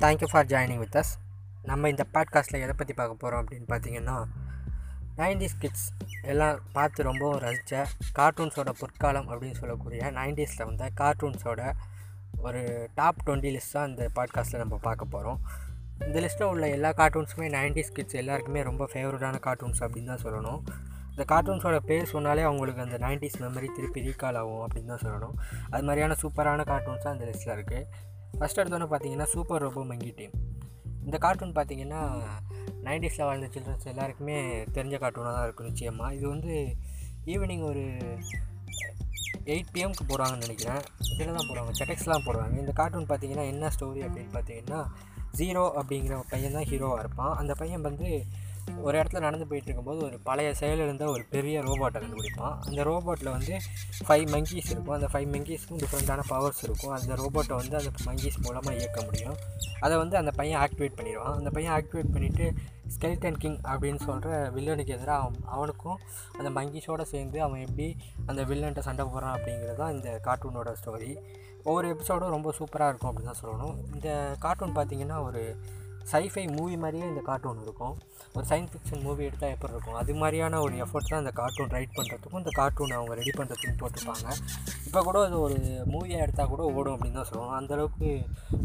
Thank you for joining with us நம்ம இந்த பாட்காஸ்ட்டில் எதை பற்றி பார்க்க போகிறோம் அப்படின்னு பார்த்தீங்கன்னா நைன்டிஸ் கிட்ஸ் எல்லாம் பார்த்து ரொம்பவும் ரசித்த கார்ட்டூன்ஸோட பொற்காலம் அப்படின்னு சொல்லக்கூடிய நைன்டிஸில் வந்த கார்ட்டூன்ஸோட ஒரு டாப் டுவெண்ட்டி லிஸ்ட் தான் இந்த பாட்காஸ்ட்டில் நம்ம பார்க்க போகிறோம் இந்த லிஸ்ட்டில் உள்ள எல்லா கார்ட்டூன்ஸுமே நைன்டிஸ் கிட்ஸ் எல்லாருக்குமே ரொம்ப ஃபேவரட்டான கார்ட்டூன்ஸ் அப்படின்னு தான் சொல்லணும். இந்த கார்ட்டூன்ஸோட பேர் சொன்னாலே அவங்களுக்கு அந்த நைன்டிஸ் மெமரி திருப்பி ரீகால் ஆகும் அப்படின்னு தான் சொல்லணும். அது மாதிரியான சூப்பரான கார்ட்டூன்ஸாக அந்த இந்த லிஸ்ட்டில் இருக்குது ஃபஸ்ட் எடுத்தோன்னே பார்த்தீங்கன்னா சூப்பர் ரோபோ மங்கி டீம் இந்த கார்ட்டூன் பார்த்தீங்கன்னா நைன்டிஸில் வாழ்ந்த சில்ட்ரன்ஸ் எல்லாருக்குமே தெரிஞ்ச கார்ட்டூனாக தான் இருக்கும் நிச்சயமாக இது வந்து ஈவினிங் ஒரு எயிட் பிஎம்க்கு போடுவாங்கன்னு நினைக்கிறேன். இதில் தான் போடுவாங்க செட்டெக்ஸ்லாம் போடுவாங்க. இந்த கார்ட்டூன் பார்த்தீங்கன்னா என்ன ஸ்டோரி அப்படின்னு பார்த்தீங்கன்னா ஜீரோ அப்படிங்கிற பையன் தான் ஹீரோவாக இருப்பான். அந்த பையன் வந்து ஒரு இடத்துல நடந்து போயிட்டு இருக்கும்போது ஒரு பழைய செயலிழந்த ஒரு பெரிய ரோபோட்டை கண்டுபிடிப்பான். அந்த ரோபோட்டில் வந்து ஃபைவ் மங்கீஸ் இருக்கும். அந்த ஃபைவ் மங்கீஸ்க்கும் டிஃப்ரெண்ட்டான பவர்ஸ் இருக்கும். அந்த ரோபோட்டை வந்து அந்த மங்கீஸ் மூலமாக இயக்க முடியும். அதை வந்து அந்த பையன் ஆக்டிவேட் பண்ணிடுவான். அந்த பையன் ஆக்டிவேட் பண்ணிவிட்டு ஸ்கெல்டன் கிங் அப்படின்னு சொல்கிற வில்லனுக்கு எதிராக அவன் அவனுக்கும் அந்த மங்கீஸோடு சேர்ந்து அவன் எப்படி அந்த வில்லன்ட்ட சண்டை போடுறான் அப்படிங்கிறது தான் இந்த கார்ட்டூனோட ஸ்டோரி ஒவ்வொரு எபிசோடும் ரொம்ப சூப்பராக இருக்கும் அப்படின்னு தான் சொல்லணும். இந்த கார்ட்டூன் பார்த்திங்கன்னா ஒரு சைஃபை மூவி மாதிரியே இந்த கார்ட்டூன் இருக்கும். ஒரு சயின்ஸ் ஃபிக்ஷன் மூவி எடுத்தால் எப்படி இருக்கும்? அது மாதிரியான ஒரு எஃபர்ட் தான் இந்த கார்ட்டூன் ரைட் பண்ணுறதுக்கும் இந்த கார்ட்டூன் அவங்க ரெடி பண்ணுறதுக்கும் போட்டிருப்பாங்க. இப்போ கூட அது ஒரு மூவியாக எடுத்தால் கூட ஓடும் அப்படின்னு தான் சொல்லணும். அந்தளவுக்கு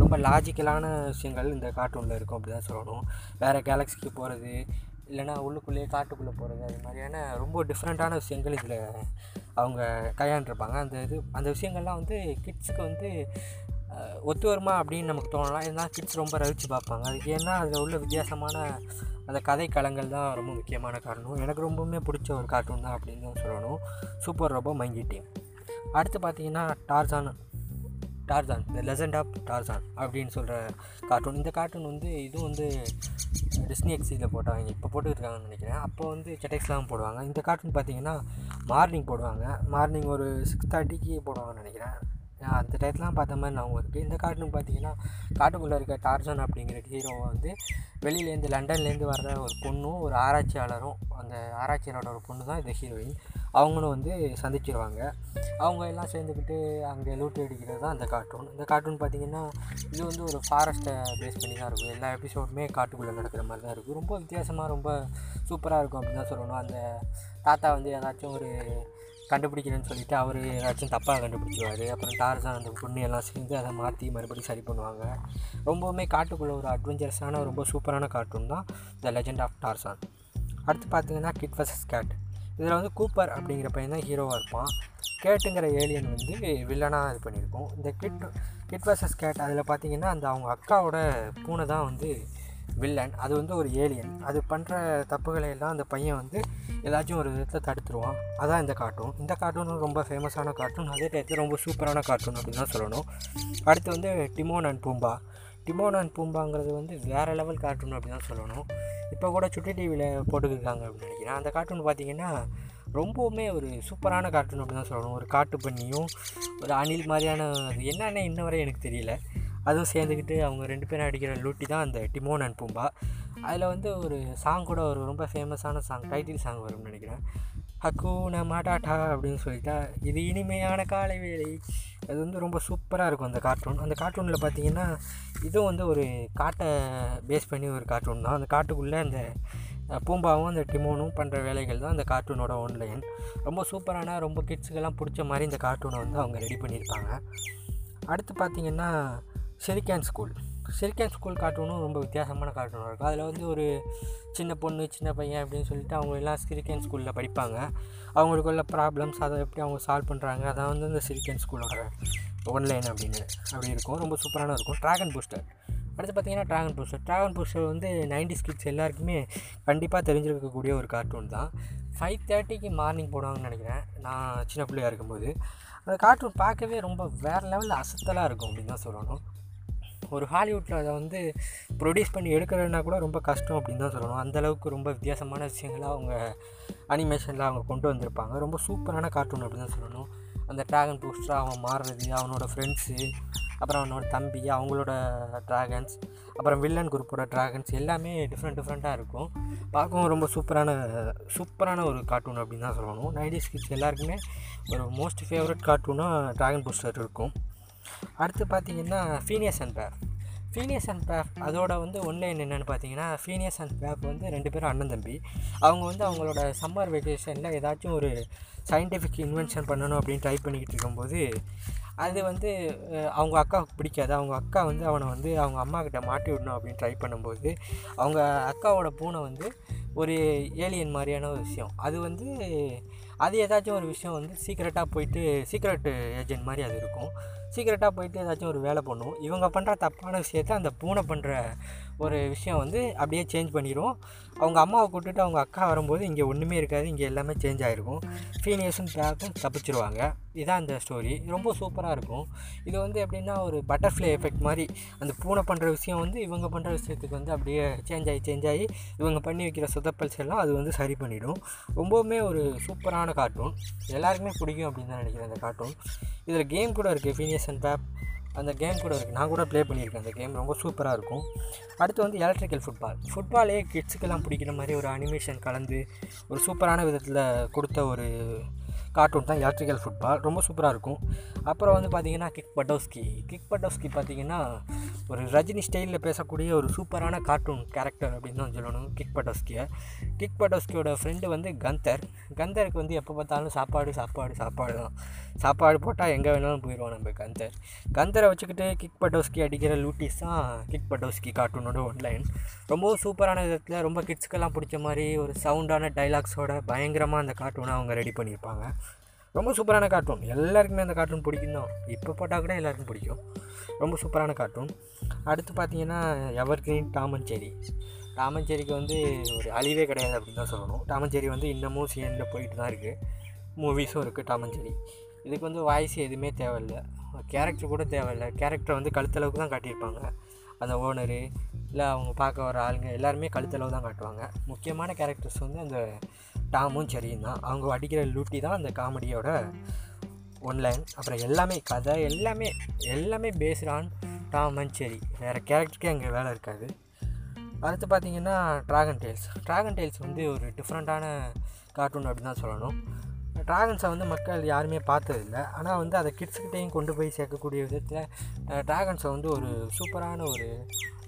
ரொம்ப லாஜிக்கலான விஷயங்கள் இந்த கார்ட்டூனில் இருக்கும் அப்படி தான் சொல்லணும். வேறு கேலக்ஸிக்கு போகிறது இல்லைனா உள்ளுக்குள்ளேயே காட்டுக்குள்ளே போகிறது அது மாதிரியான ரொம்ப டிஃப்ரெண்ட்டான விஷயங்கள் இதில் அவங்க கையாண்டிருப்பாங்க. அந்த இது அந்த விஷயங்கள்லாம் வந்து கிட்ஸுக்கு வந்து ஒத்து வருமா அப்படின்னு நமக்கு தோணலாம். இருந்தால் கிட்ஸ் ரொம்ப ரசித்து பார்ப்பாங்க. அதுக்கு ஏன்னா அதில் உள்ள வித்தியாசமான அந்த கதை களங்கள் தான் ரொம்ப முக்கியமான காரணம். எனக்கு ரொம்பவுமே பிடிச்ச ஒரு கார்ட்டூன் தான் அப்படின்னு தான் சொல்லணும். சூப்பர் ரோபோ மங்கி டீம் அடுத்து பார்த்தீங்கன்னா Tarzan Tarzan the legend of Tarzan அப்படின்னு சொல்கிற கார்ட்டூன் இந்த கார்ட்டூன் வந்து இதுவும் வந்து டிஸ்னி எக்ஸியில் போட்டாங்க இப்போ போட்டுருக்காங்கன்னு நினைக்கிறேன். அப்போ வந்து செட்டெக்ஸ்லாம் போடுவாங்க. இந்த கார்ட்டூன் பார்த்தீங்கன்னா மார்னிங் போடுவாங்க. மார்னிங் ஒரு சிக்ஸ் தேர்ட்டிக்கு போடுவாங்கன்னு நினைக்கிறேன். அந்த டயத்துலாம் பார்த்த மாதிரி நான் இருக்குது இந்த கார்ட்டூன் பார்த்தீங்கன்னா காட்டுக்குள்ளே இருக்க டார்ஜன் அப்படிங்கிற ஹீரோவை வந்து வெளியிலேருந்து லண்டன்லேருந்து வர்ற ஒரு பொண்ணும் ஒரு ஆராய்ச்சியாளரும் அந்த ஆராய்ச்சியாளரோட ஒரு பொண்ணு தான் இந்த ஹீரோயின் அவங்களும் வந்து சந்திச்சிருவாங்க. அவங்க எல்லாம் சேர்ந்துக்கிட்டு அங்கே லூட்டு அடிக்கிறது தான் அந்த கார்ட்டூன். இந்த கார்ட்டூன் பார்த்திங்கன்னா இது வந்து ஒரு ஃபாரஸ்ட்டை பேஸ் பண்ணி தான் இருக்கும். எல்லா எபிசோடுமே காட்டுக்குள்ளே நடக்கிற மாதிரி தான் இருக்கும். ரொம்ப வித்தியாசமாக ரொம்ப சூப்பராக இருக்கும் அப்படின்னு தான் சொல்லணும். அந்த தாத்தா வந்து ஏதாச்சும் ஒரு கண்டுபிடிக்கிறேன்னு சொல்லிவிட்டு அவர் ஏதாச்சும் தப்பாக கண்டுபிடிச்சிருவார். அப்புறம் டார்ஸான் அந்த பொண்ணு எல்லாம் சேர்ந்து அதை மாற்றி மறுபடியும் சரி பண்ணுவாங்க. ரொம்பவுமே காட்டுக்குள்ளே ஒரு அட்வென்ச்சரஸான ரொம்ப சூப்பரான கார்ட்டூன் தான் த லெஜெண்ட் ஆஃப் டார்சான் அடுத்து பார்த்தீங்கன்னா கிட் வர்சஸ் கேட் இதில் வந்து கூப்பர் அப்படிங்கிற பையன் தான் ஹீரோவாக இருப்பான். கேட்டுங்கிற ஏலியன் வந்து வில்லனாக இது பண்ணியிருக்கோம். இந்த கிட் கிட் வர்சஸ் கேட் அதில் பார்த்தீங்கன்னா அந்த அவங்க அக்காவோட பூனை தான் வந்து வில்லன் அது வந்து ஒரு ஏலியன் அது பண்ணுற தப்புகளை எல்லாம் அந்த பையன் வந்து ஏதாச்சும் ஒரு விதத்தில் தடுத்துருவான். அதான் இந்த கார்ட்டூன் இந்த கார்ட்டூனும் ரொம்ப ஃபேமஸான கார்ட்டூன் அதே டயத்தில் ரொம்ப சூப்பரான கார்ட்டூன் அப்படின்னு தான் சொல்லணும். அடுத்து வந்து டிமோன் அண்ட் பூம்பா டிமோன் அண்ட் பூம்பாங்கிறது வந்து வேறு லெவல் கார்ட்டூன் அப்படின்னு தான் சொல்லணும். இப்போ கூட சுட்டி டிவியில் போட்டுக்கிருக்காங்க அப்படின்னு நினைக்கிறேன். அந்த கார்ட்டூன் பார்த்திங்கன்னா ரொம்பவுமே ஒரு சூப்பரான கார்ட்டூன் அப்படின்னு தான் சொல்லணும். ஒரு காட்டு பண்ணியும் ஒரு அணில் மாதிரியான அது என்னென்ன இன்ன வரை எனக்கு தெரியல. அதுவும் சேர்ந்துக்கிட்டு அவங்க ரெண்டு பேரும் அடிக்கிற லூட்டி தான் அந்த டிமோன் அண்ட் பூம்பா. அதில் வந்து ஒரு சாங் கூட ஒரு ரொம்ப ஃபேமஸான சாங் டைட்டில் சாங் வரும்னு நினைக்கிறேன். ஹக்கூன மாட்டாட்டா அப்படின்னு சொல்லிட்டா. இது இனிமையான காலை வேலை அது வந்து ரொம்ப சூப்பராக இருக்கும் அந்த கார்ட்டூன் அந்த கார்ட்டூனில் பார்த்தீங்கன்னா இதுவும் வந்து ஒரு காட்டை பேஸ் பண்ணி ஒரு கார்ட்டூன் தான். அந்த காட்டுக்குள்ளே அந்த பூம்பாவும் அந்த டிமோனும் பண்ணுற வேலைகள் தான் அந்த கார்ட்டூனோட ஆன்லைன் ரொம்ப சூப்பரான ரொம்ப கிட்ஸுக்கெல்லாம் பிடிச்ச மாதிரி இந்த கார்ட்டூனை வந்து அவங்க ரெடி பண்ணியிருப்பாங்க. அடுத்து பார்த்திங்கன்னா ஷெரிக்கான் ஸ்கூல் ஷெரிக்கான் ஸ்கூல் கார்ட்டூனும் ரொம்ப வித்தியாசமான கார்ட்டூனாக இருக்கும். அதில் வந்து ஒரு சின்ன பொண்ணு சின்ன பையன் அப்படின்னு சொல்லிட்டு அவங்க எல்லாம் சிரிக்கன் ஸ்கூலில் படிப்பாங்க. அவங்களுக்குள்ள ப்ராப்ளம்ஸ் அதை எப்படி அவங்க சால்வ் பண்ணுறாங்க அதான் வந்து இந்த சிரிக்கன் ஸ்கூலோட ஒன்லைன் அப்படின்னு அப்படி இருக்கும். ரொம்ப சூப்பரான இருக்கும். ட்ராகன் பூஸ்டர் அடுத்து பார்த்தீங்கன்னா ட்ராகன் பூஸ்டர் ட்ராகன் பூஸ்டர் வந்து நைன்டி ஸ்கிட்ஸ் எல்லாருக்குமே கண்டிப்பாக தெரிஞ்சிருக்கக்கூடிய ஒரு கார்ட்டூன் தான். ஃபைவ் தேர்ட்டிக்கு மார்னிங் போடுவாங்கன்னு நினைக்கிறேன். நான் சின்ன பிள்ளையாக இருக்கும்போது. அந்த கார்ட்டூன் பார்க்கவே ரொம்ப வேறு லெவலில் அசத்தலாக இருக்கும் அப்படின்னு தான் சொல்லணும். ஒரு ஹாலிவுட்டில் அதை வந்து ப்ரொடியூஸ் பண்ணி எடுக்கிறதுனா கூட ரொம்ப கஷ்டம் அப்படின்னு தான் சொல்லணும். அந்தளவுக்கு ரொம்ப வித்தியாசமான விஷயங்களை அவங்க அனிமேஷனில் அவங்க கொண்டு வந்திருப்பாங்க. ரொம்ப சூப்பரான கார்ட்டூன் அப்படின்னு தான் சொல்லணும். அந்த ட்ராகன் பூஸ்டராக அவன் மாறுறது அவனோட ஃப்ரெண்ட்ஸு அப்புறம் அவனோட தம்பி அவங்களோட ட்ராகன்ஸ் அப்புறம் வில்லன் குரூப்போட ட்ராகன்ஸ் எல்லாமே டிஃப்ரெண்ட் டிஃப்ரெண்ட்டாக இருக்கும். பார்க்கவும் ரொம்ப சூப்பரான சூப்பரான ஒரு கார்ட்டூன் அப்படின்னு தான் சொல்லணும். நைன்டிஸ் கிட்ஸ் எல்லாருக்குமே ஒரு மோஸ்ட் ஃபேவரட் கார்ட்டூனாக ட்ராகன் பூஸ்டர் இருக்கும். அடுத்து பார்த்திங்கன்னா Phineas and pay Phineas and பேப் அதோட வந்து ஒன்லைன் என்னென்னு பார்த்தீங்கன்னா ஃபீனியஸ் அண்ட் பேப் வந்து ரெண்டு பேரும் அண்ணன் தம்பி. அவங்க வந்து அவங்களோட சம்மர் வெக்கேஷனில் ஏதாச்சும் ஒரு சயின்டிஃபிக் இன்வென்ஷன் பண்ணணும் அப்படின்னு ட்ரை பண்ணிக்கிட்டு இருக்கும்போது அது வந்து அவங்க அக்காவுக்கு பிடிக்காது. அவங்க அக்கா வந்து அவனை வந்து அவங்க அம்மாக்கிட்ட மாட்டி விடணும் அப்படின்னு ட்ரை பண்ணும்போது அவங்க அக்காவோட பூனை வந்து ஒரு ஏலியன் மாதிரியான ஒரு விஷயம். அது வந்து அது ஏதாச்சும் ஒரு விஷயம் வந்து சீக்ரெட்டாக போயிட்டு சீக்ரெட் ஏஜென்ட் மாதிரி அது இருக்கும். சீக்கிரட்டாக போயிட்டு ஏதாச்சும் ஒரு வேலை பண்ணுவோம். இவங்க பண்ணுற தப்பான விஷயத்த அந்த பூனை பண்ணுற ஒரு விஷயம் வந்து அப்படியே சேஞ்ச் பண்ணிடும் அவங்க அம்மாவை கூப்பிட்டுட்டு அவங்க அக்கா வரும்போது இங்கே ஒன்றுமே இருக்காது இங்கே எல்லாமே சேஞ்ச் ஆகிருக்கும் ஃபீனியர்ஸும் பேக்கும் தப்பிச்சிருவாங்க. இதுதான் அந்த ஸ்டோரி ரொம்ப சூப்பராக இருக்கும். இது வந்து எப்படின்னா ஒரு பட்டர்ஃப்ளை எஃபெக்ட் மாதிரி. அந்த பூனை பண்ணுற விஷயம் வந்து இவங்க பண்ணுற விஷயத்துக்கு வந்து அப்படியே சேஞ்ச் ஆகி சேஞ்ச் ஆகி இவங்க பண்ணி வைக்கிற சொதப்பல்ஸ் எல்லாம் அது வந்து சரி பண்ணிவிடும் ரொம்பவுமே ஒரு சூப்பரான கார்ட்டூன் எல்லாருக்குமே பிடிக்கும் அப்படின்னு தான் நினைக்கிறேன் அந்த கார்ட்டூன் இதில் கேம் கூட இருக்குது ஃபீனியஸ் அண்ட் பேப் அந்த கேம் கூட இருக்குது நான் கூட ப்ளே பண்ணியிருக்கேன் அந்த கேம் ரொம்ப சூப்பராக இருக்கும். அடுத்து வந்து எலக்ட்ரிக்கல் ஃபுட்பால் ஃபுட்பாலே கிட்ஸுக்கெல்லாம் பிடிக்கிற மாதிரி ஒரு அனிமேஷன் கலந்து ஒரு சூப்பரான விதத்தில் கொடுத்த ஒரு கார்ட்டூன் தான் எலக்ட்ரிக்கல் ஃபுட்பால் ரொம்ப சூப்பராக இருக்கும். அப்புறம் வந்து பார்த்திங்கன்னா கிக் பட்டோஸ்கி கிக் பட்டோஸ்கி பார்த்திங்கன்னா ஒரு ரஜினி ஸ்டைலில் பேசக்கூடிய ஒரு சூப்பரான கார்ட்டூன் கேரக்டர் அப்படின்னு தான் சொல்லணும் கிக் பட்டோஸ்கியை கிக் பட்டோஸ்கியோட ஃப்ரெண்டு வந்து கந்தர் கந்தருக்கு வந்து எப்போ பார்த்தாலும் சாப்பாடு சாப்பாடு சாப்பாடு தான். சாப்பாடு போட்டால் எங்கே வேணாலும் போயிடுவோம் நம்ம கந்தர் கந்தரை வச்சுக்கிட்டு கிக் பட்டோஸ்கி அடிக்கிற லூட்டிஸ் தான் கிக் பட்டோஸ்கி கார்ட்டூனோட ஒன்லைன் ரொம்பவும் சூப்பரான விதத்தில் ரொம்ப கிட்ஸ்க்கெல்லாம் பிடிச்ச மாதிரி ஒரு சவுண்டான டைலாக்ஸோட பயங்கரமாக அந்த கார்ட்டூனை அவங்க ரெடி பண்ணியிருப்பாங்க. ரொம்ப சூப்பரான கார்ட்டூன் எல்லாருக்குமே அந்த கார்ட்டூன் பிடிக்கும் தான். இப்போ போட்டால் கூட எல்லாருக்கும் பிடிக்கும். ரொம்ப சூப்பரான கார்ட்டூன் அடுத்து பார்த்தீங்கன்னா எவர் கிரீன் டாமன் டாமஞ்சேரிக்கு வந்து ஒரு அழிவே கிடையாது அப்படின்னு தான் சொல்லணும். டாமஞ்சேரி வந்து இன்னமும் சீனில் போயிட்டு தான் இருக்குது மூவிஸும் இருக்குது டாமன் செரி இதுக்கு வந்து வாய்ஸ் எதுவுமே தேவையில்லை. கேரக்டர் கூட தேவையில்லை. கேரக்டர் வந்து கழுத்தளவுக்கு தான் காட்டியிருப்பாங்க. அந்த ஓனரு இல்லை அவங்க பார்க்க வர ஆளுங்க எல்லாருமே கழுத்தளவு தான் காட்டுவாங்க. முக்கியமான கேரக்டர்ஸ் வந்து அந்த டாமும் சரியும் தான் அவங்க அடிக்கிற லூட்டி தான் அந்த காமெடியோட ஒன்லைன். அப்புறம் எல்லாமே கதை எல்லாமே எல்லாமே பேஸ்ட் ஆன் டாம் அண்ட் செரி வேறு கேரக்டருக்கே அங்கே வேலை இருக்காது. அடுத்து பார்த்திங்கன்னா ட்ராகன் டெய்ல்ஸ் ட்ராகன் டெய்ல்ஸ் வந்து ஒரு டிஃப்ரெண்ட்டான கார்ட்டூன் அப்படின்னு தான் சொல்லணும். ட்ராகன்ஸை வந்து மக்கள் யாருமே பார்த்ததில்ல. ஆனால் வந்து அதை கிட்ஸுக்கிட்டேயும் கொண்டு போய் சேர்க்கக்கூடிய விதத்தில் ட்ராகன்ஸை வந்து ஒரு சூப்பரான ஒரு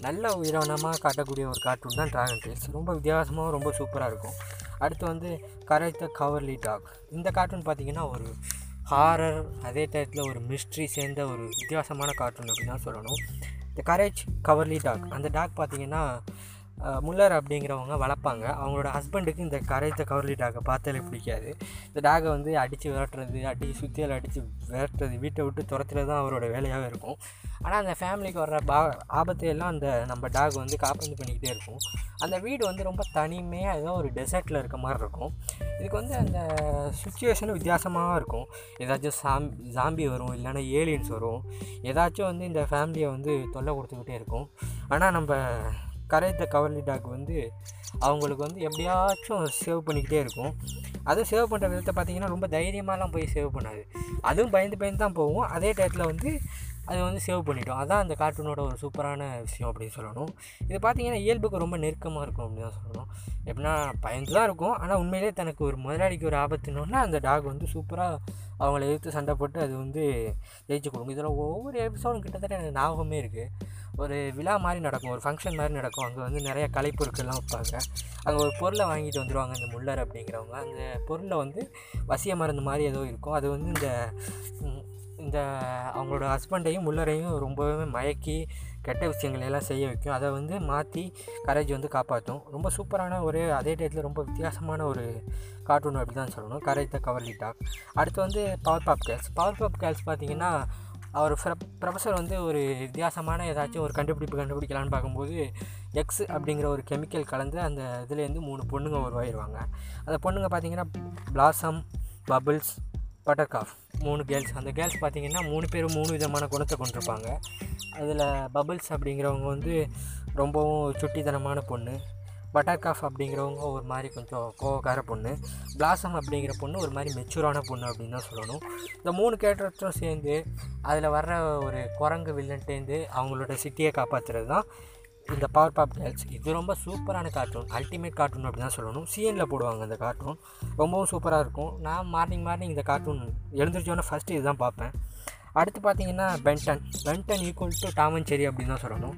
நல்ல உயிரினமாக காட்டக்கூடிய ஒரு கார்ட்டூன் தான் ட்ராகன் டெய்ல்ஸ் ரொம்ப வித்தியாசமாகவும் ரொம்ப சூப்பராக இருக்கும். அடுத்து வந்து கரேஜ் த கவர்லி டாக். இந்த கார்ட்டூன் பார்த்திங்கன்னா ஒரு ஹாரர் அதே டயத்தில் ஒரு மிஸ்ட்ரி சேர்ந்த ஒரு வித்தியாசமான கார்ட்டூன் அப்படின்னு தான் சொல்லணும். இந்த கரேஜ் கவர்லி டாக். அந்த டாக் பார்த்திங்கன்னா முல்லர் அப்படிங்கிறவங்க வளர்ப்பாங்க. அவங்களோட ஹஸ்பண்டுக்கு இந்த கரைத்த கவர்லி டாகை பார்த்தாலே பிடிக்காது. இந்த டாகை வந்து அடித்து விரட்டுறது அடி சுற்றியால் அடித்து விரட்டுறது வீட்டை விட்டு துரத்துல தான் அவரோட வேலையாகவே இருக்கும். ஆனால் அந்த ஃபேமிலிக்கு வர்ற பா ஆபத்தையெல்லாம் அந்த நம்ம டாக் வந்து காப்பந்து பண்ணிக்கிட்டே இருக்கும். அந்த வீடு வந்து ரொம்ப தனிமையாக ஏதோ ஒரு டெசர்ட்டில் இருக்க மாதிரி இருக்கும். இதுக்கு வந்து அந்த சுச்சுவேஷனும் வித்தியாசமாக இருக்கும். ஏதாச்சும் சாம் ஜாம்பி வரும் இல்லைன்னா ஏலியன்ஸ் வரும். ஏதாச்சும் வந்து இந்த ஃபேமிலியை வந்து தொல்லை கொடுத்துக்கிட்டே இருக்கும். ஆனால் நம்ம கரைத்த கவர்லி டாக் வந்து அவங்களுக்கு வந்து எப்படியாச்சும் சேவ் பண்ணிக்கிட்டே இருக்கும். அதுவும் சேவ் பண்ணுற விதத்தை பார்த்திங்கன்னா ரொம்ப தைரியமாலாம் போய் சேவ் பண்ணாது. அதுவும் பயந்து பயந்து தான் போகும். அதே டயத்தில் வந்து அது வந்து சேவ் பண்ணிட்டோம் அதான் அந்த கார்ட்டூனோட ஒரு சூப்பரான விஷயம் அப்படின்னு சொல்லணும். இது பார்த்திங்கன்னா இயல்புக்கு ரொம்ப நெருக்கமாக இருக்கும் அப்படின்னு தான் சொல்லணும். எப்படின்னா பயந்து தான் இருக்கும். ஆனால் உண்மையிலே தனக்கு ஒரு முதலாளிக்கு ஒரு ஆபத்துனோன்னா அந்த டாக் வந்து சூப்பராக அவங்கள எதிர்த்து சண்டை போட்டு அது வந்து ஜெயிச்சு கொடுக்கும். இதில் ஒவ்வொரு எபிசோடும் கிட்டத்தட்ட எனக்கு ஞாபகமே இருக்குது ஒரு விழா மாதிரி நடக்கும் ஒரு ஃபங்க்ஷன் மாதிரி நடக்கும். அங்கே வந்து நிறைய கலைப்பொருட்கள்லாம் வைப்பாங்க அங்கே ஒரு பொருளை வாங்கிட்டு வந்துடுவாங்க இந்த முள்ளர் அப்படிங்கிறவங்க. அந்த பொருளை வந்து வசிய மருந்து மாதிரி ஏதோ இருக்கும். அது வந்து இந்த இந்த அவங்களோட ஹஸ்பண்டையும் முள்ளரையும் ரொம்பவே மயக்கி கெட்ட விஷயங்களை எல்லாம் செய்ய வைக்கும். அதை வந்து மாற்றி கரேஜ் வந்து காப்பாற்றும் ரொம்ப சூப்பரான ஒரு அதே டயத்தில் ரொம்ப வித்தியாசமான ஒரு கார்ட்டூன் அப்படி தான் சொல்லணும். கரேஜ் த கவர்லி டாக் அடுத்து வந்து powerpuff girls powerpuff girls பார்த்திங்கன்னா அவர் ப்ரொஃபஸர் வந்து ஒரு வித்தியாசமான ஏதாச்சும் ஒரு கண்டுபிடிப்பு கண்டுபிடிக்கலான்னு பார்க்கும்போது எக்ஸ் அப்படிங்கிற ஒரு கெமிக்கல் கலந்து அந்த இதுலேருந்து மூணு பொண்ணுங்க உருவாயிருவாங்க. அந்த பொண்ணுங்க பார்த்திங்கன்னா பிளாசம் பபிள்ஸ் பட்டர்காஃப் மூணு கேர்ள்ஸ். அந்த கேர்ள்ஸ் பார்த்திங்கன்னா மூணு பேரும் மூணு விதமான குணத்தை கொண்டிருப்பாங்க. அதில் பபிள்ஸ் அப்படிங்கிறவங்க வந்து ரொம்பவும் சுட்டித்தனமான பொண்ணு. பட்டர்காஃப் அப்படிங்கிறவங்க ஒரு மாதிரி கொஞ்சம் கோவக்கார பொண்ணு. பிளாசம் அப்படிங்கிற பொண்ணு ஒரு மாதிரி மெச்சூரான பொண்ணு அப்படின்னு தான் சொல்லணும். இந்த மூணு கேரக்டர்ஸும் சேர்ந்து அதில் வர்ற ஒரு குரங்கு வில்லன்ட்டேருந்து அவங்களோட சிட்டியை காப்பாற்றுறது தான் இந்த பவர் பாப் கேர்ள்ஸ் இது ரொம்ப சூப்பரான கார்ட்டூன் அல்டிமேட் கார்ட்டூன் அப்படி தான் சொல்லணும். சிஎனில் போடுவாங்க அந்த கார்ட்டூன் ரொம்பவும் சூப்பராக இருக்கும். நான் மார்னிங் மார்னிங் இந்த கார்ட்டூன் எழுந்திரிச்சோன்னே ஃபஸ்ட்டு இதுதான் பார்ப்பேன். அடுத்து பார்த்தீங்கன்னா Ben ten Ben ten equal to Daman செரி அப்படின்னு தான் சொல்லணும்.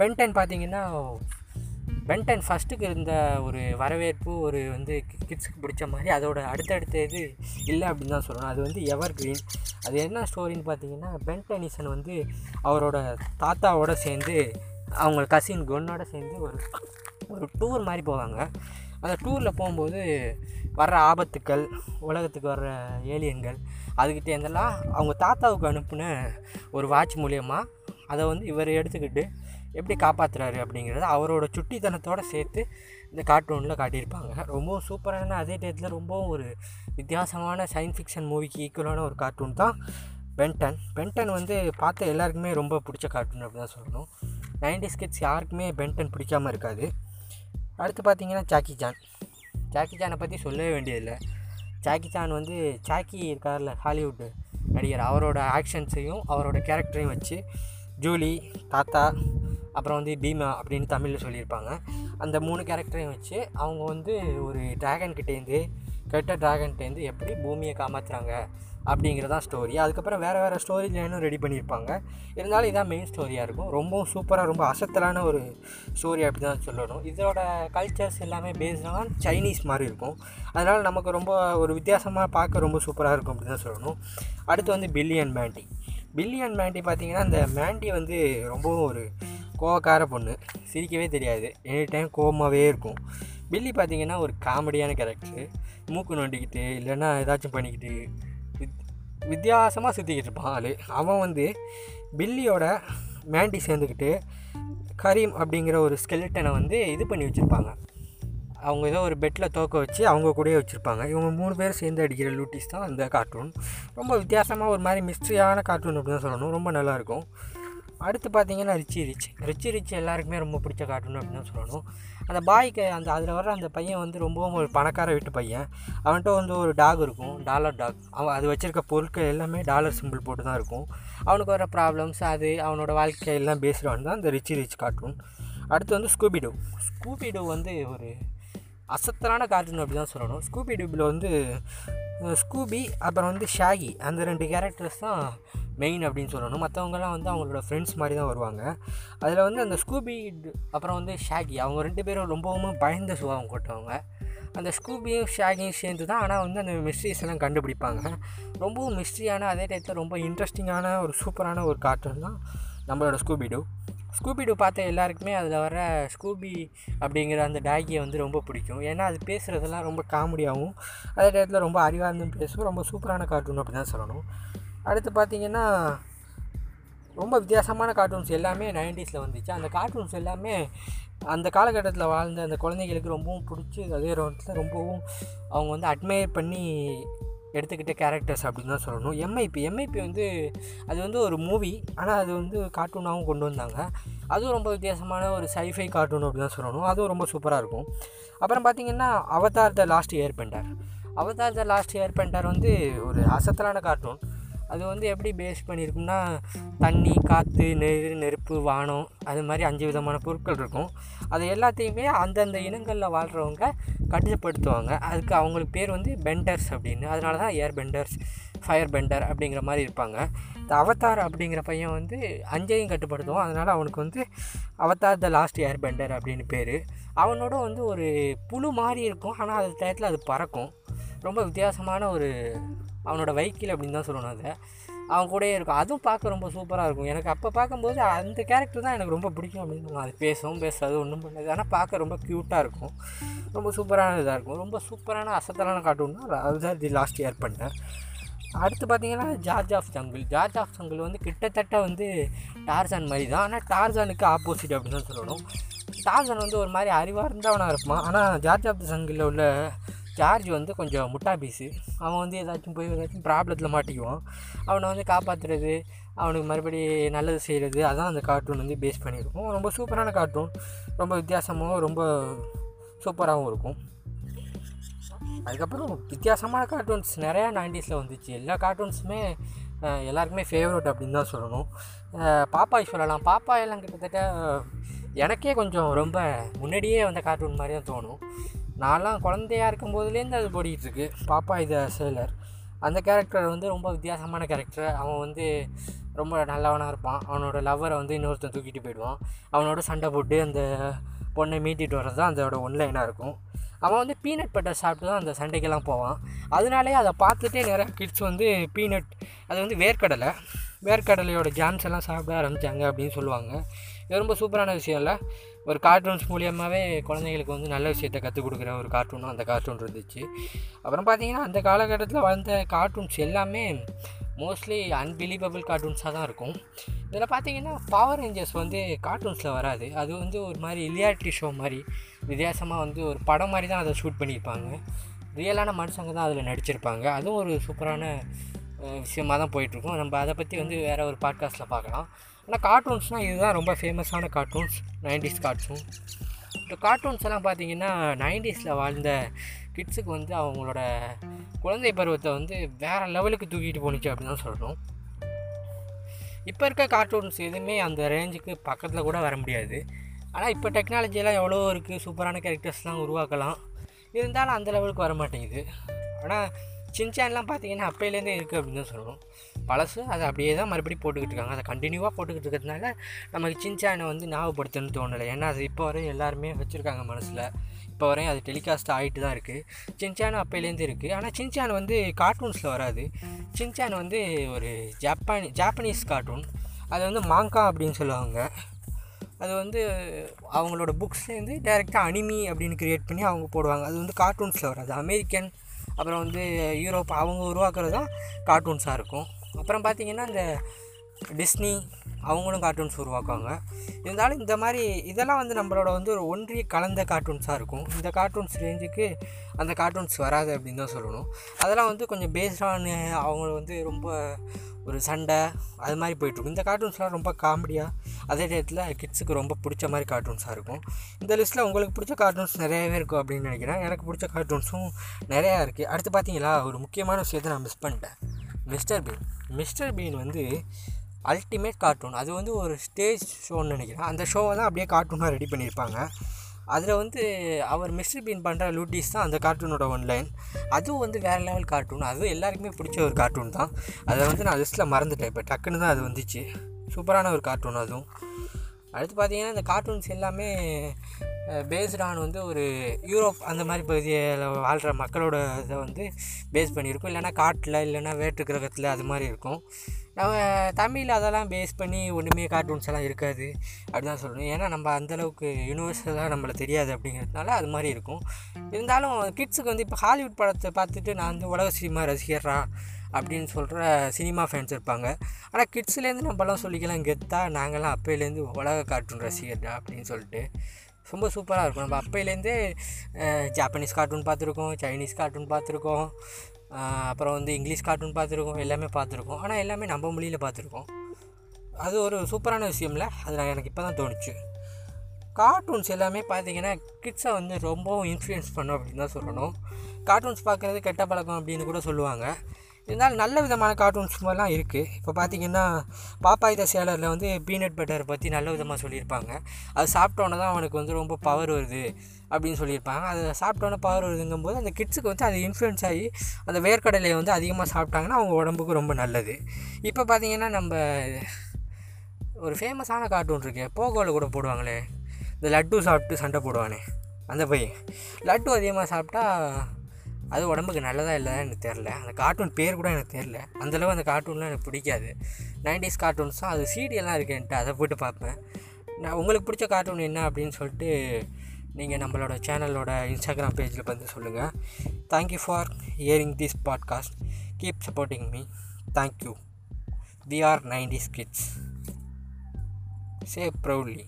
பென்டன் பார்த்தீங்கன்னா பென்டன் ஃபஸ்ட்டுக்கு இருந்த ஒரு வரவேற்பு ஒரு வந்து கிட்ஸுக்கு பிடிச்ச மாதிரி அதோட அடுத்தடுத்த இது இல்லை அப்படின்னு தான் சொல்லணும். அது வந்து எவர் கிரீன் அது என்ன ஸ்டோரின்னு பார்த்தீங்கன்னா பென்டனிசன் வந்து அவரோட தாத்தாவோட சேர்ந்து அவங்க கசின் கொன்னோட சேர்ந்து ஒரு ஒரு டூர் மாதிரி போவாங்க. அந்த டூரில் போகும்போது வர்ற ஆபத்துக்கள் உலகத்துக்கு வர்ற ஏலியன்கள் அதுக்கிட்ட இருந்தெல்லாம் அவங்க தாத்தாவுக்கு அனுப்பின ஒரு வாட்ச் மூலயமா அதை வந்து இவர் எடுத்துக்கிட்டு எப்படி காப்பாற்றுறாரு அப்படிங்கிறத அவரோட சுட்டித்தனத்தோடு சேர்த்து இந்த கார்ட்டூனில் காட்டியிருப்பாங்க. ரொம்பவும் சூப்பரான அதே டேத்தில் ரொம்பவும் ஒரு வித்தியாசமான சயின்ஸ் ஃபிக்ஷன் மூவிக்கு ஈக்குவலான ஒரு கார்ட்டூன் தான் பென்டன் பென்டன் வந்து பார்த்த எல்லாருக்குமே ரொம்ப பிடிச்ச கார்ட்டூன் அப்படி தான் சொல்லணும். நைன்டிஸ் கிட்ஸ் யாருக்குமே பென்டன் பிடிக்காமல் இருக்காது. அடுத்து பார்த்தீங்கன்னா ஜாக்கி ஜான் ஜாக்கி ஜானை பற்றி சொல்லவே வேண்டியதில்லை. ஜாக்கி ஜான் வந்து ஜாக்கி இருக்கார்ல ஹாலிவுட் நடிகர். அவரோட ஆக்ஷன்ஸையும் அவரோட கேரக்டரையும் வச்சு ஜூலி தாத்தா அப்புறம் வந்து பீமா அப்படின்னு தமிழில் சொல்லியிருப்பாங்க. அந்த மூணு கேரக்டரையும் வச்சு அவங்க வந்து ஒரு ட்ராகன் கிட்டேருந்து கெட்ட ட்ராகன்ட்டேருந்து எப்படி பூமியை காமாத்துறாங்க அப்படிங்கிறதான் ஸ்டோரி அதுக்கப்புறம் வேறு வேறு ஸ்டோரி லைனும் ரெடி பண்ணியிருப்பாங்க. இருந்தாலும் இதான் மெயின் ஸ்டோரியாக இருக்கும். ரொம்பவும் சூப்பராக ரொம்ப அசத்தலான ஒரு ஸ்டோரி அப்படி தான் சொல்லணும். இதோட கல்ச்சர்ஸ் எல்லாமே பேஸ்டாக சைனீஸ் மாதிரி இருக்கும். அதனால் நமக்கு ரொம்ப ஒரு வித்தியாசமாக பார்க்க ரொம்ப சூப்பராக இருக்கும் அப்படி தான் சொல்லணும். அடுத்து வந்து பில்லியன் மேண்டி பில்லியன் மேண்டி பார்த்திங்கன்னா அந்த மேண்டி வந்து ரொம்பவும் ஒரு கோவக்கார பொண்ணு. சிரிக்கவே தெரியாது. எனி டைம் கோவமாகவே இருக்கும். பில்லி பார்த்திங்கன்னா ஒரு காமெடியான கேரக்டரு மூக்கு நோண்டிக்கிட்டு இல்லைன்னா ஏதாச்சும் பண்ணிக்கிட்டு வித் வித்தியாசமாக சுற்றிக்கிட்டு இருப்பான் ஆள். அவன் வந்து பில்லியோட மேண்டி சேர்ந்துக்கிட்டு கரீம் அப்படிங்கிற ஒரு ஸ்கெலிட்டனை வந்து இது பண்ணி வச்சுருப்பாங்க. அவங்க ஏதோ ஒரு பெட்டில் தோக்க வச்சு அவங்க கூடயே வச்சுருப்பாங்க. இவங்க மூணு பேர் சேர்ந்து அடிக்கிற லூட்டிஸ் தான் அந்த கார்ட்டூன் ரொம்ப வித்தியாசமாக ஒரு மாதிரி மிஸ்ட்ரியான கார்ட்டூன் அப்படின்னு தான் சொல்லணும். ரொம்ப நல்லாயிருக்கும் அடுத்து பார்த்தீங்கன்னா ரிச்சி ரிச். ரிச்சி ரிச் எல்லாருக்குமே ரொம்ப பிடிச்ச கார்ட்டூன் அப்படின்னு தான் சொல்லணும். அந்த பாய்க்கு அந்த அதில் வர அந்த பையன் வந்து ரொம்பவும் ஒரு பணக்கார வீட்டு பையன். அவன்கிட்ட வந்து ஒரு டாக் இருக்கும் டாலர் டாக். அவன் அது வச்சுருக்க பொருட்கள் எல்லாமே டாலர் சிம்பிள் போட்டு தான் இருக்கும். அவனுக்கு வர ப்ராப்ளம்ஸ் அது அவனோட வாழ்க்கையெல்லாம் பேசுகிறவன் தான் அந்த ரிச்சு ரிச் கார்ட்டூன் அடுத்து வந்து ஸ்கூபிடோ ஸ்கூபிடோ வந்து ஒரு அசத்தலான கார்ட்டூன் அப்படி தான் சொல்லணும் ஸ்கூபி டூபில் வந்து ஸ்கூபி அப்புறம் வந்து ஷாகி அந்த ரெண்டு கேரக்டர்ஸ் தான் மெயின் அப்படின்னு சொல்லணும். மற்றவங்கலாம் வந்து அவங்களோட ஃப்ரெண்ட்ஸ் மாதிரி தான் வருவாங்க. அதில் வந்து அந்த ஸ்கூபி அப்புறம் வந்து ஷாகி அவங்க ரெண்டு பேரும் ரொம்பவும் பயந்த சுபாவம் கொட்டவங்க அந்த ஸ்கூபியும் ஷாகியும் சேர்ந்து தான் ஆனால் வந்து அந்த மிஸ்ட்ரிஸ் எல்லாம் கண்டுபிடிப்பாங்க. ரொம்பவும் மிஸ்ட்ரியான அதே டயத்தில் ரொம்ப இன்ட்ரெஸ்டிங்கான ஒரு சூப்பரான ஒரு கார்ட்டூன் தான் நம்மளோட ஸ்கூபி டூ ஸ்கூபிடு பார்த்த எல்லாருக்குமே. அதில் வர ஸ்கூபி அப்படிங்கிற அந்த டாகியை வந்து ரொம்ப பிடிக்கும். ஏன்னா அது பேசுகிறதெல்லாம் ரொம்ப காமெடியாகவும் அதே டயத்தில் ரொம்ப அறிவார்ந்தும் பேசும். ரொம்ப சூப்பரான கார்ட்டூன் அப்படி தான் சொல்லணும். அடுத்து பார்த்திங்கன்னா ரொம்ப வித்தியாசமான கார்ட்டூன்ஸ் எல்லாமே நைன்டிஸில் வந்துச்சு. அந்த கார்ட்டூன்ஸ் எல்லாமே அந்த காலகட்டத்தில் வாழ்ந்த அந்த குழந்தைகளுக்கு ரொம்பவும் பிடிச்சி அதே நேரத்தில் ரொம்பவும் அவங்க வந்து அட்மையர் பண்ணி எடுத்துக்கிட்ட கேரக்டர்ஸ் அப்படின்னு தான் சொல்லணும். எம்ஐபி எம்ஐபி வந்து அது வந்து ஒரு மூவி ஆனால் அது வந்து கார்ட்டூனாகவும் கொண்டு வந்தாங்க. அதுவும் ரொம்ப வித்தியாசமான ஒரு சைஃபை கார்ட்டூன் அப்படி தான் சொல்லணும். அதுவும் ரொம்ப சூப்பராக இருக்கும். அப்புறம் பார்த்திங்கன்னா Avatar the last airbender Avatar the last airbender வந்து ஒரு அசத்தலான கார்ட்டூன் அது வந்து எப்படி பேஸ் பண்ணியிருக்கும்னா தண்ணி காற்று நெரு நெருப்பு வானம் அது மாதிரி அஞ்சு விதமான பொருட்கள் இருக்கும். அது எல்லாத்தையுமே அந்தந்த இனங்களில் வாழ்கிறவங்க கட்டுப்படுத்துவாங்க. அதுக்கு அவங்களுக்கு பேர் வந்து பெண்டர்ஸ் அப்படின்னு. அதனால தான் ஏர் பெண்டர்ஸ் ஃபயர் பெண்டர் அப்படிங்கிற மாதிரி இருப்பாங்க. இந்த அவதார் அப்படிங்கிற பையன் வந்து அஞ்சையும் கட்டுப்படுத்துவான். அதனால் அவனுக்கு வந்து Avatar the last air bender அப்படின்னு பேர். அவனோட வந்து ஒரு புழு மாதிரி இருக்கும். ஆனால் அது டயத்தில் அது பறக்கும். ரொம்ப வித்தியாசமான ஒரு அவனோட வைக்கில் அப்படின்னு தான் சொல்லணும் அதை. அவன் கூடயே இருக்கும். அதுவும் பார்க்க ரொம்ப சூப்பராக இருக்கும். எனக்கு அப்போ பார்க்கும்போது அந்த கேரக்டர் தான் எனக்கு ரொம்ப பிடிக்கும் அப்படின்னு சொல்லலாம் அது பேசவும் பேசாது ஒன்றும் பண்ணாது. ஆனால் பார்க்க ரொம்ப க்யூட்டாக இருக்கும். ரொம்ப சூப்பரான இதாக இருக்கும். ரொம்ப சூப்பரான அசத்தலான கார்ட்டூன்னா அதுதான் தி லாஸ்ட் இயர் பண்ணேன். அடுத்து பார்த்தீங்கன்னா George of jungle George of jungle வந்து கிட்டத்தட்ட வந்து டார்ஜான் மாதிரி தான். ஆனால் டார்ஜானுக்கு ஆப்போசிட் அப்படின்னு தான் சொல்லணும். டார்ஜான் வந்து ஒரு மாதிரி அறிவார்ந்தவனாக இருப்பான். ஆனால் ஜார்ஜ் ஆஃப் ஜங்கிளில் உள்ள ஜார்ஜ் வந்து கொஞ்சம் முட்டா பீஸு அவன் வந்து ஏதாச்சும் போய் ஏதாச்சும் ப்ராப்ளத்தில் மாட்டிக்குவான். அவனை வந்து காப்பாற்றுறது அவனுக்கு மறுபடி நல்லது செய்கிறது அதான் அந்த கார்ட்டூன் வந்து பேஸ் பண்ணியிருக்கும். ரொம்ப சூப்பரான கார்ட்டூன் ரொம்ப வித்தியாசமாகவும் ரொம்ப சூப்பராகவும் இருக்கும். அதுக்கப்புறம் வித்தியாசமான கார்ட்டூன்ஸ் நிறையா நைன்டிஸில் வந்துச்சு. எல்லா கார்ட்டூன்ஸுமே எல்லாருக்குமே ஃபேவரட் அப்படின்னு தான் சொல்லணும். பாப்பாய் சொல்லலாம். பாப்பாயெல்லாம் கிட்டத்தட்ட எனக்கே கொஞ்சம் ரொம்ப முன்னாடியே வந்த கார்ட்டூன் மாதிரி தான் தோணும். நான்லாம் குழந்தையாக இருக்கும் போதுலேருந்து அது போடிக்கிட்டுருக்கு பாப்பா இது சேலர் அந்த கேரக்டர் வந்து ரொம்ப வித்தியாசமான கேரக்டர் அவன் வந்து ரொம்ப நல்லவனாக இருப்பான். அவனோட லவ்வரை வந்து இன்னொருத்தன் தூக்கிட்டு போயிடுவான். அவனோட சண்டை போட்டு அந்த பொண்ணை மீட்டிட்டு வர்றது தான் அதோட ஒன்லைனாக இருக்கும். அவன் வந்து பீனட் பட்டர் சாப்பிட்டு தான் அந்த சண்டைக்கெல்லாம் போவான். அதனாலே அதை பார்த்துட்டே நிறையா கிட்ஸ் வந்து பீனட் அது வந்து வேர்க்கடலை வேர்க்கடலையோட ஜாம்ஸ் எல்லாம் சாப்பிட ஆரம்பித்தாங்க அப்படின்னு சொல்லுவாங்க. இது ரொம்ப சூப்பரான விஷயம் இல்லை ஒரு கார்ட்டூன்ஸ் மூலியமாகவே குழந்தைங்களுக்கு வந்து நல்ல விஷயத்த கற்றுக் கொடுக்குற ஒரு கார்ட்டூனும் அந்த கார்ட்டூன் இருந்துச்சு. அப்புறம் பார்த்தீங்கன்னா அந்த காலகட்டத்தில் வளர்ந்த கார்ட்டூன்ஸ் எல்லாமே மோஸ்ட்லி அன்பிலீவபிள் கார்ட்டூன்ஸாக தான் இருக்கும். இதில் பார்த்தீங்கன்னா பவர் ரேஞ்சர்ஸ் வந்து கார்ட்டூன்ஸில் வராது. அது வந்து ஒரு மாதிரி ரியாலிட்டி ஷோ மாதிரி வித்தியாசமாக வந்து ஒரு படம் மாதிரி தான் அதை ஷூட் பண்ணியிருப்பாங்க. ரியலான மனுஷங்க தான் அதில் நடிச்சிருப்பாங்க. அதுவும் ஒரு சூப்பரான விஷயமாக தான் போயிட்டுருக்கும். நம்ம அதை பற்றி வந்து வேறு ஒரு பாட்காஸ்ட்டில் பார்க்கலாம். ஆனால் கார்ட்டூன்ஸ்னால் இதுதான் ரொம்ப ஃபேமஸான கார்ட்டூன்ஸ் நைன்டிஸ் கார்ட்டூன் இந்த கார்ட்டூன்ஸ் எல்லாம் பார்த்தீங்கன்னா நைன்டிஸில் வாழ்ந்த கிட்ஸுக்கு வந்து அவங்களோட குழந்தை பருவத்தை வந்து வேறு லெவலுக்கு தூக்கிட்டு போணுச்சு அப்படின்னு தான் சொல்கிறோம் இப்போ இருக்க கார்ட்டூன்ஸ் எதுவுமே அந்த ரேஞ்சுக்கு பக்கத்தில் கூட வர முடியாது. ஆனால் இப்போ டெக்னாலஜியெல்லாம் எவ்வளோ இருக்குது சூப்பரான கேரக்டர்ஸ்லாம் உருவாக்கலாம். இருந்தாலும் அந்த லெவலுக்கு வர மாட்டேங்குது ஆனால் சின்சான்லாம் பார்த்தீங்கன்னா அப்பையிலேருந்தே இருக்குது அப்படின்னு தான் சொல்லணும் பழசு அதை அப்படியே தான் மறுபடியும் போட்டுக்கிட்டு இருக்காங்க. அதை கண்டினியூவாக போட்டுக்கிட்டு இருக்கிறதுனால நமக்கு சின்சானை வந்து ஞாபகப்படுத்தணும்னு தோணலை. ஏன்னா அது இப்போ வரையும் எல்லாருமே வச்சுருக்காங்க மனசில். இப்போ வரையும் அது டெலிகாஸ்ட் ஆகிட்டு தான் இருக்குது சின்சான் அப்பையிலேருந்து இருக்குது ஆனால் சின்சான் வந்து கார்ட்டூன்ஸில் வராது. சின்சான் வந்து ஒரு ஜப்பானி ஜாப்பனீஸ் கார்ட்டூன் அது வந்து மாங்கா அப்படின்னு சொல்லுவாங்க. அது வந்து அவங்களோட புக்ஸ்லேருந்து டேரெக்டாக அனிமி அப்படின்னு க்ரியேட் பண்ணி அவங்க போடுவாங்க. அது வந்து கார்ட்டூன்ஸில் வராது. அமெரிக்கன் அப்புறம் வந்து யூரோப் அவங்க உருவாக்குறது தான் கார்ட்டூன்ஸாக இருக்கும். அப்புறம் பார்த்திங்கன்னா இந்த டிஸ்னி அவங்களும் கார்ட்டூன்ஸ் உருவாக்குவாங்க. இருந்தாலும் இந்த மாதிரி இதெல்லாம் வந்து நம்மளோட வந்து ஒரு ஒன்றிய கலந்த கார்ட்டூன்ஸாக இருக்கும். இந்த கார்ட்டூன்ஸ் ரேஞ்சுக்கு அந்த கார்ட்டூன்ஸ் வராது அப்படின்னு தான் சொல்லணும். அதெல்லாம் வந்து கொஞ்சம் பேஸ்டான அவங்க வந்து ரொம்ப ஒரு சண்டை அது மாதிரி போயிட்டுருக்கும் இந்த கார்ட்டூன்ஸ்லாம் ரொம்ப காமெடியாக அதே டயத்தில் கிட்ஸுக்கு ரொம்ப பிடிச்ச மாதிரி கார்ட்டூன்ஸாக இருக்கும். இந்த லிஸ்ட்டில் உங்களுக்கு பிடிச்ச கார்ட்டூன்ஸ் நிறையவே இருக்கும் அப்படின்னு நினைக்கிறேன். எனக்கு பிடிச்ச கார்ட்டூன்ஸும் நிறையா இருக்குது அடுத்து பார்த்தீங்களா ஒரு முக்கியமான விஷயத்தை நான் மிஸ் பண்ணிட்டேன். மிஸ்டர் பீன் மிஸ்டர் பீன் வந்து அல்டிமேட் கார்ட்டூன் அது வந்து ஒரு ஸ்டேஜ் ஷோன்னு நினைக்கிறேன். அந்த ஷோவை தான் அப்படியே கார்ட்டூனாக ரெடி பண்ணியிருப்பாங்க. அதில் வந்து அவர் மிஸ்டர் பீன் பண்ணுற லூட்டிஸ் தான் அந்த கார்ட்டூனோட ஒன்லைன் அதுவும் வந்து வேறு லெவல் கார்ட்டூன் அதுவும் எல்லாருக்குமே பிடிச்ச ஒரு கார்ட்டூன் தான். அதை வந்து நான் லிஸ்ட்டில் மறந்துட்டேன். இப்போ டக்குன்னு தான் அது வந்துச்சு. சூப்பரான ஒரு கார்ட்டூன் அதுவும். அடுத்து பார்த்திங்கன்னா இந்த கார்ட்டூன்ஸ் எல்லாமே பேஸ்டான் வந்து ஒரு யூரோப் அந்த மாதிரி பகுதியில் வாழ்கிற மக்களோட இதை வந்து பேஸ் பண்ணியிருக்கும். இல்லைனா காட்டில் இல்லைனா வேற்று கிரகத்தில் அது மாதிரி இருக்கும். நம்ம தமிழில் அதெல்லாம் பேஸ் பண்ணி ஒன்றுமே கார்ட்டூன்ஸ் எல்லாம் இருக்காது. அப்படி தான் சொல்லணும். ஏன்னா நம்ம அந்தளவுக்கு யூனிவர்ஸலாக நம்மளை தெரியாது அப்படிங்கிறதுனால அது மாதிரி இருக்கும். இருந்தாலும் கிட்ஸுக்கு வந்து இப்போ ஹாலிவுட் படத்தை பார்த்துட்டு நான் வந்து உலக சினிமா ரசிகர்றா அப்படின்னு சொல்கிற சினிமா ஃபேன்ஸ் இருப்பாங்க. ஆனால் கிட்ஸ்லேருந்து நம்மளாம் சொல்லிக்கலாம் கெத்தாக நாங்கள்லாம் அப்போலேருந்து உலக கார்ட்டூன் ரசிகர்டா அப்படின்னு சொல்லிட்டு. ரொம்ப சூப்பராக இருக்கும். நம்ம அப்பையிலேருந்தே ஜாப்பனீஸ் கார்ட்டூன் பார்த்துருக்கோம் சைனீஸ் கார்ட்டூன் பார்த்துருக்கோம் அப்புறம் வந்து இங்கிலீஷ் கார்ட்டூன் பார்த்துருக்கோம் எல்லாமே பார்த்துருக்கோம். ஆனால் எல்லாமே நம்ம மொழியில் பார்த்துருக்கோம். அது ஒரு சூப்பரான விஷயம்ல. அது நான் எனக்கு இப்போ தான் தோணுச்சு. கார்ட்டூன்ஸ் எல்லாமே பார்த்தீங்கன்னா கிட்ஸை வந்து ரொம்பவும் இன்ஃப்ளூயன்ஸ் பண்ணும் அப்படின்னு தான் சொல்லணும். கார்ட்டூன்ஸ் பார்க்குறது கெட்ட பழக்கம் அப்படின்னு கூட சொல்லுவாங்க. இருந்தாலும் நல்ல விதமான கார்ட்டூன்ஸ் மாதிரிலாம் இருக்குது இப்போ பார்த்தீங்கன்னா பாப்பாய் த சேலரில் வந்து பீனட் பட்டர் பற்றி நல்ல விதமாக சொல்லியிருப்பாங்க. அது சாப்பிட்டோன்னே தான் அவனுக்கு வந்து ரொம்ப பவர் வருது அப்படின்னு சொல்லியிருப்பாங்க. அதை சாப்பிட்டோன்னே பவர் வருதுங்கும்போது அந்த கிட்ஸுக்கு வந்து அது இன்ஃப்ளூயன்ஸ் ஆகி அந்த வேர்க்கடலையை வந்து அதிகமாக சாப்பிட்டாங்கன்னா அவங்க உடம்புக்கு ரொம்ப நல்லது. இப்போ பார்த்தீங்கன்னா நம்ம ஒரு ஃபேமஸான கார்ட்டூன் இருக்கு போகோவில் கூட போடுவாங்களே. இந்த லட்டு சாப்பிட்டு சண்டை போடுவானே அந்த பையன். லட்டு அதிகமாக சாப்பிட்டா அது உடம்புக்கு நல்லதாக இல்லை எனக்கு தெரில அந்த கார்ட்டூன் பேர் கூட எனக்கு தெரில அந்தளவு அந்த கார்ட்டூன்லாம் எனக்கு பிடிக்காது. நைன்டிஸ் கார்ட்டூன்ஸும் அது சீடியெல்லாம் இருக்குன்ட்டு அதை போட்டு பார்ப்பேன். நான் உங்களுக்கு பிடிச்ச கார்ட்டூன் என்ன அப்படின்னு சொல்லிட்டு நீங்கள் நம்மளோட சேனலோட இன்ஸ்டாகிராம் பேஜில் வந்து சொல்லுங்கள் thank you for hearing this podcast keep supporting me thank you we are nineties kids say proudly